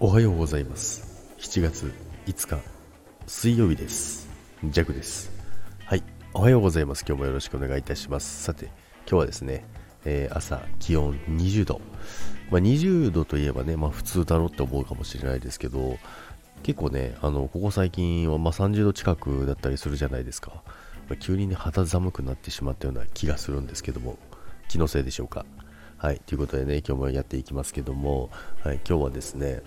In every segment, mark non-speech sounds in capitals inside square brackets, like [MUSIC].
おはようございます。7月5日水曜日です。ジャクです。はいおはようございます。今日もよろしくお願いいたします。さて今日はですね、えー、朝気温20度、まあ、20度といえばね、まあ、普通だろうって思うかもしれないですけど結構ねあのここ最近はま30度近くだったりするじゃないですか、まあ、急にね肌寒くなってしまったような気がするんですけども気のせいでしょうか。はい、ということでね、今日もやっていきますけども、はい、今日はですね、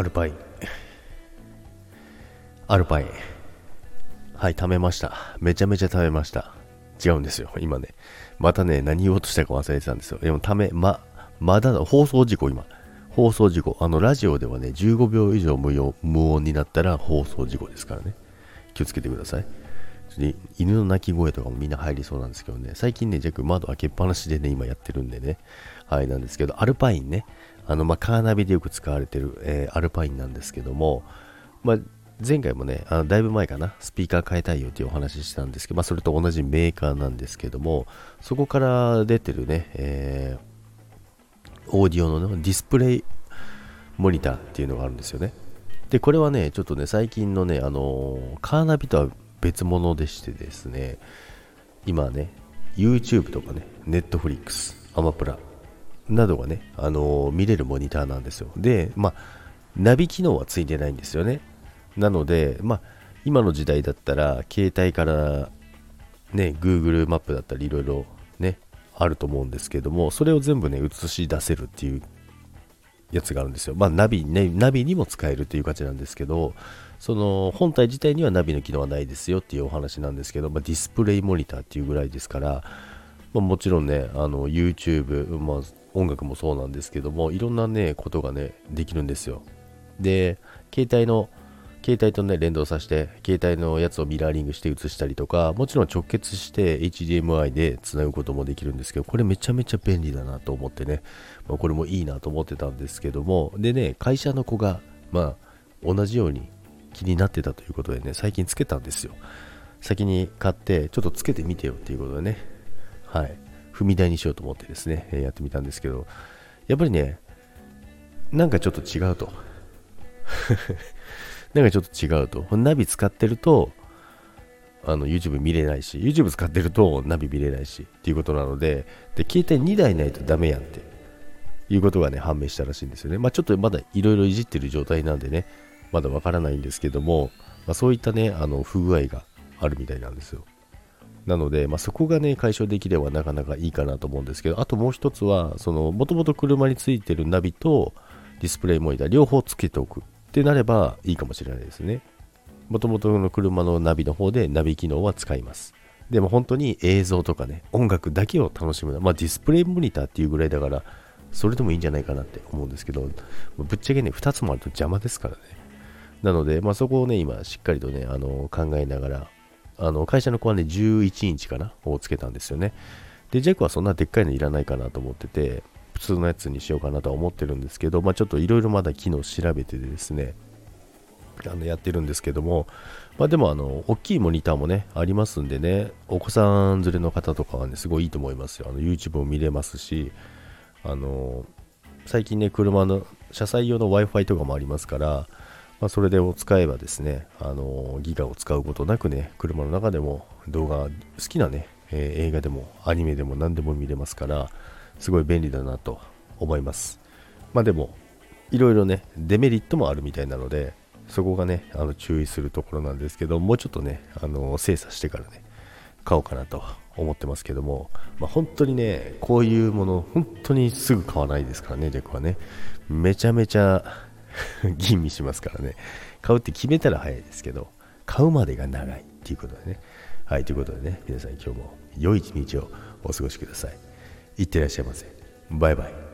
アルパイン。アルパイン。はい、貯めました。めちゃめちゃ貯めました。違うんですよ、今ね。またね、何言おうとしたか忘れてたんですよ。でも、ため、ま、まだ放送事故、今。放送事故。あの、ラジオではね、15秒以上無無音になったら放送事故ですからね。気をつけてください。犬の鳴き声とかもみんな入りそうなんですけどね、最近ね、ジャック窓開けっぱなしでね、今やってるんでね、はい、なんですけど、アルパインね、あの、まあ、カーナビでよく使われてる、えー、アルパインなんですけども、まあ、前回もね、あのだいぶ前かな、スピーカー変えたいよっていうお話ししたんですけど、まあ、それと同じメーカーなんですけども、そこから出てるね、えー、オーディオの、ね、ディスプレイモニターっていうのがあるんですよね。で、これはね、ちょっとね、最近のね、あのー、カーナビとは別物でしてですね、今ね、YouTube とかね、Netflix、アマプラ、などがね、あのー、見れるモニターなんですよ。で、まあ、ナビ機能はついてないんですよね。なので、まあ、今の時代だったら、携帯からね、Google マップだったりいろいろね、あると思うんですけども、それを全部ね、映し出せるっていうやつがあるんですよ。まあ、ナビね、ナビにも使えるという感じなんですけど、その本体自体にはナビの機能はないですよっていうお話なんですけど、まあ、ディスプレイモニターっていうぐらいですから、まあ、もちろんね、あの YouTube、まあ、音楽もそうなんですけども、いろんなね、ことがね、できるんですよ。で、携帯の、携帯とね、連動させて、携帯のやつをミラーリングして映したりとか、もちろん直結して HDMI で繋ぐこともできるんですけど、これめちゃめちゃ便利だなと思ってね、まあ、これもいいなと思ってたんですけども、でね、会社の子が、まあ、同じように気になってたということでね、最近つけたんですよ。先に買って、ちょっとつけてみてよっていうことでね、はい。踏み台にしようと思ってですね、やってみたんですけど、やっぱりね、なんかちょっと違うと。なんかちょっと違うと。ナビ使ってると、あの YouTube 見れないし、YouTube 使ってるとナビ見れないしっていうことなので、で携帯2台ないとダメやんっていうことがね、判明したらしいんですよね。まあちょっとまだいろいろいじってる状態なんでね、まだわからないんですけども、まあ、そういったね、あの不具合があるみたいなんですよ。なので、まあ、そこがね、解消できればなかなかいいかなと思うんですけど、あともう一つは、その、もともと車についてるナビとディスプレイモニター両方つけておくってなればいいかもしれないですね。もともとの車のナビの方でナビ機能は使います。でも本当に映像とかね、音楽だけを楽しむ。まあディスプレイモニターっていうぐらいだから、それでもいいんじゃないかなって思うんですけど、ぶっちゃけね、2つもあると邪魔ですからね。なので、まあ、そこをね、今、しっかりとね、あの考えながら、あの会社の子はね、11インチかなをつけたんですよね。で、ジャックはそんなでっかいのいらないかなと思ってて、普通のやつにしようかなとは思ってるんですけど、まあ、ちょっといろいろまだ機能調べてですね、あのやってるんですけども、まあ、でもあの大きいモニターもねありますんでねお子さん連れの方とかはねすごいいいと思いますよ。あの YouTube も見れますしあの最近ね車の車載用の Wi-Fi とかもありますからまあ、それでを使えばですね、あのギガを使うことなくね、車の中でも動画、好きなね、えー、映画でもアニメでも何でも見れますから、すごい便利だなと思います。まあでも、いろいろね、デメリットもあるみたいなので、そこがね、あの注意するところなんですけど、もうちょっとね、あの精査してからね、買おうかなと思ってますけども、まあ、本当にね、こういうもの、本当にすぐ買わないですからね、ジャックはね。めちゃめちゃ [LAUGHS] 吟味しますからね。買うって決めたら早いですけど、買うまでが長いっていうことでね。はい、ということでね、皆さん今日も良い一日をお過ごしください。いってらっしゃいませ。バイバイ。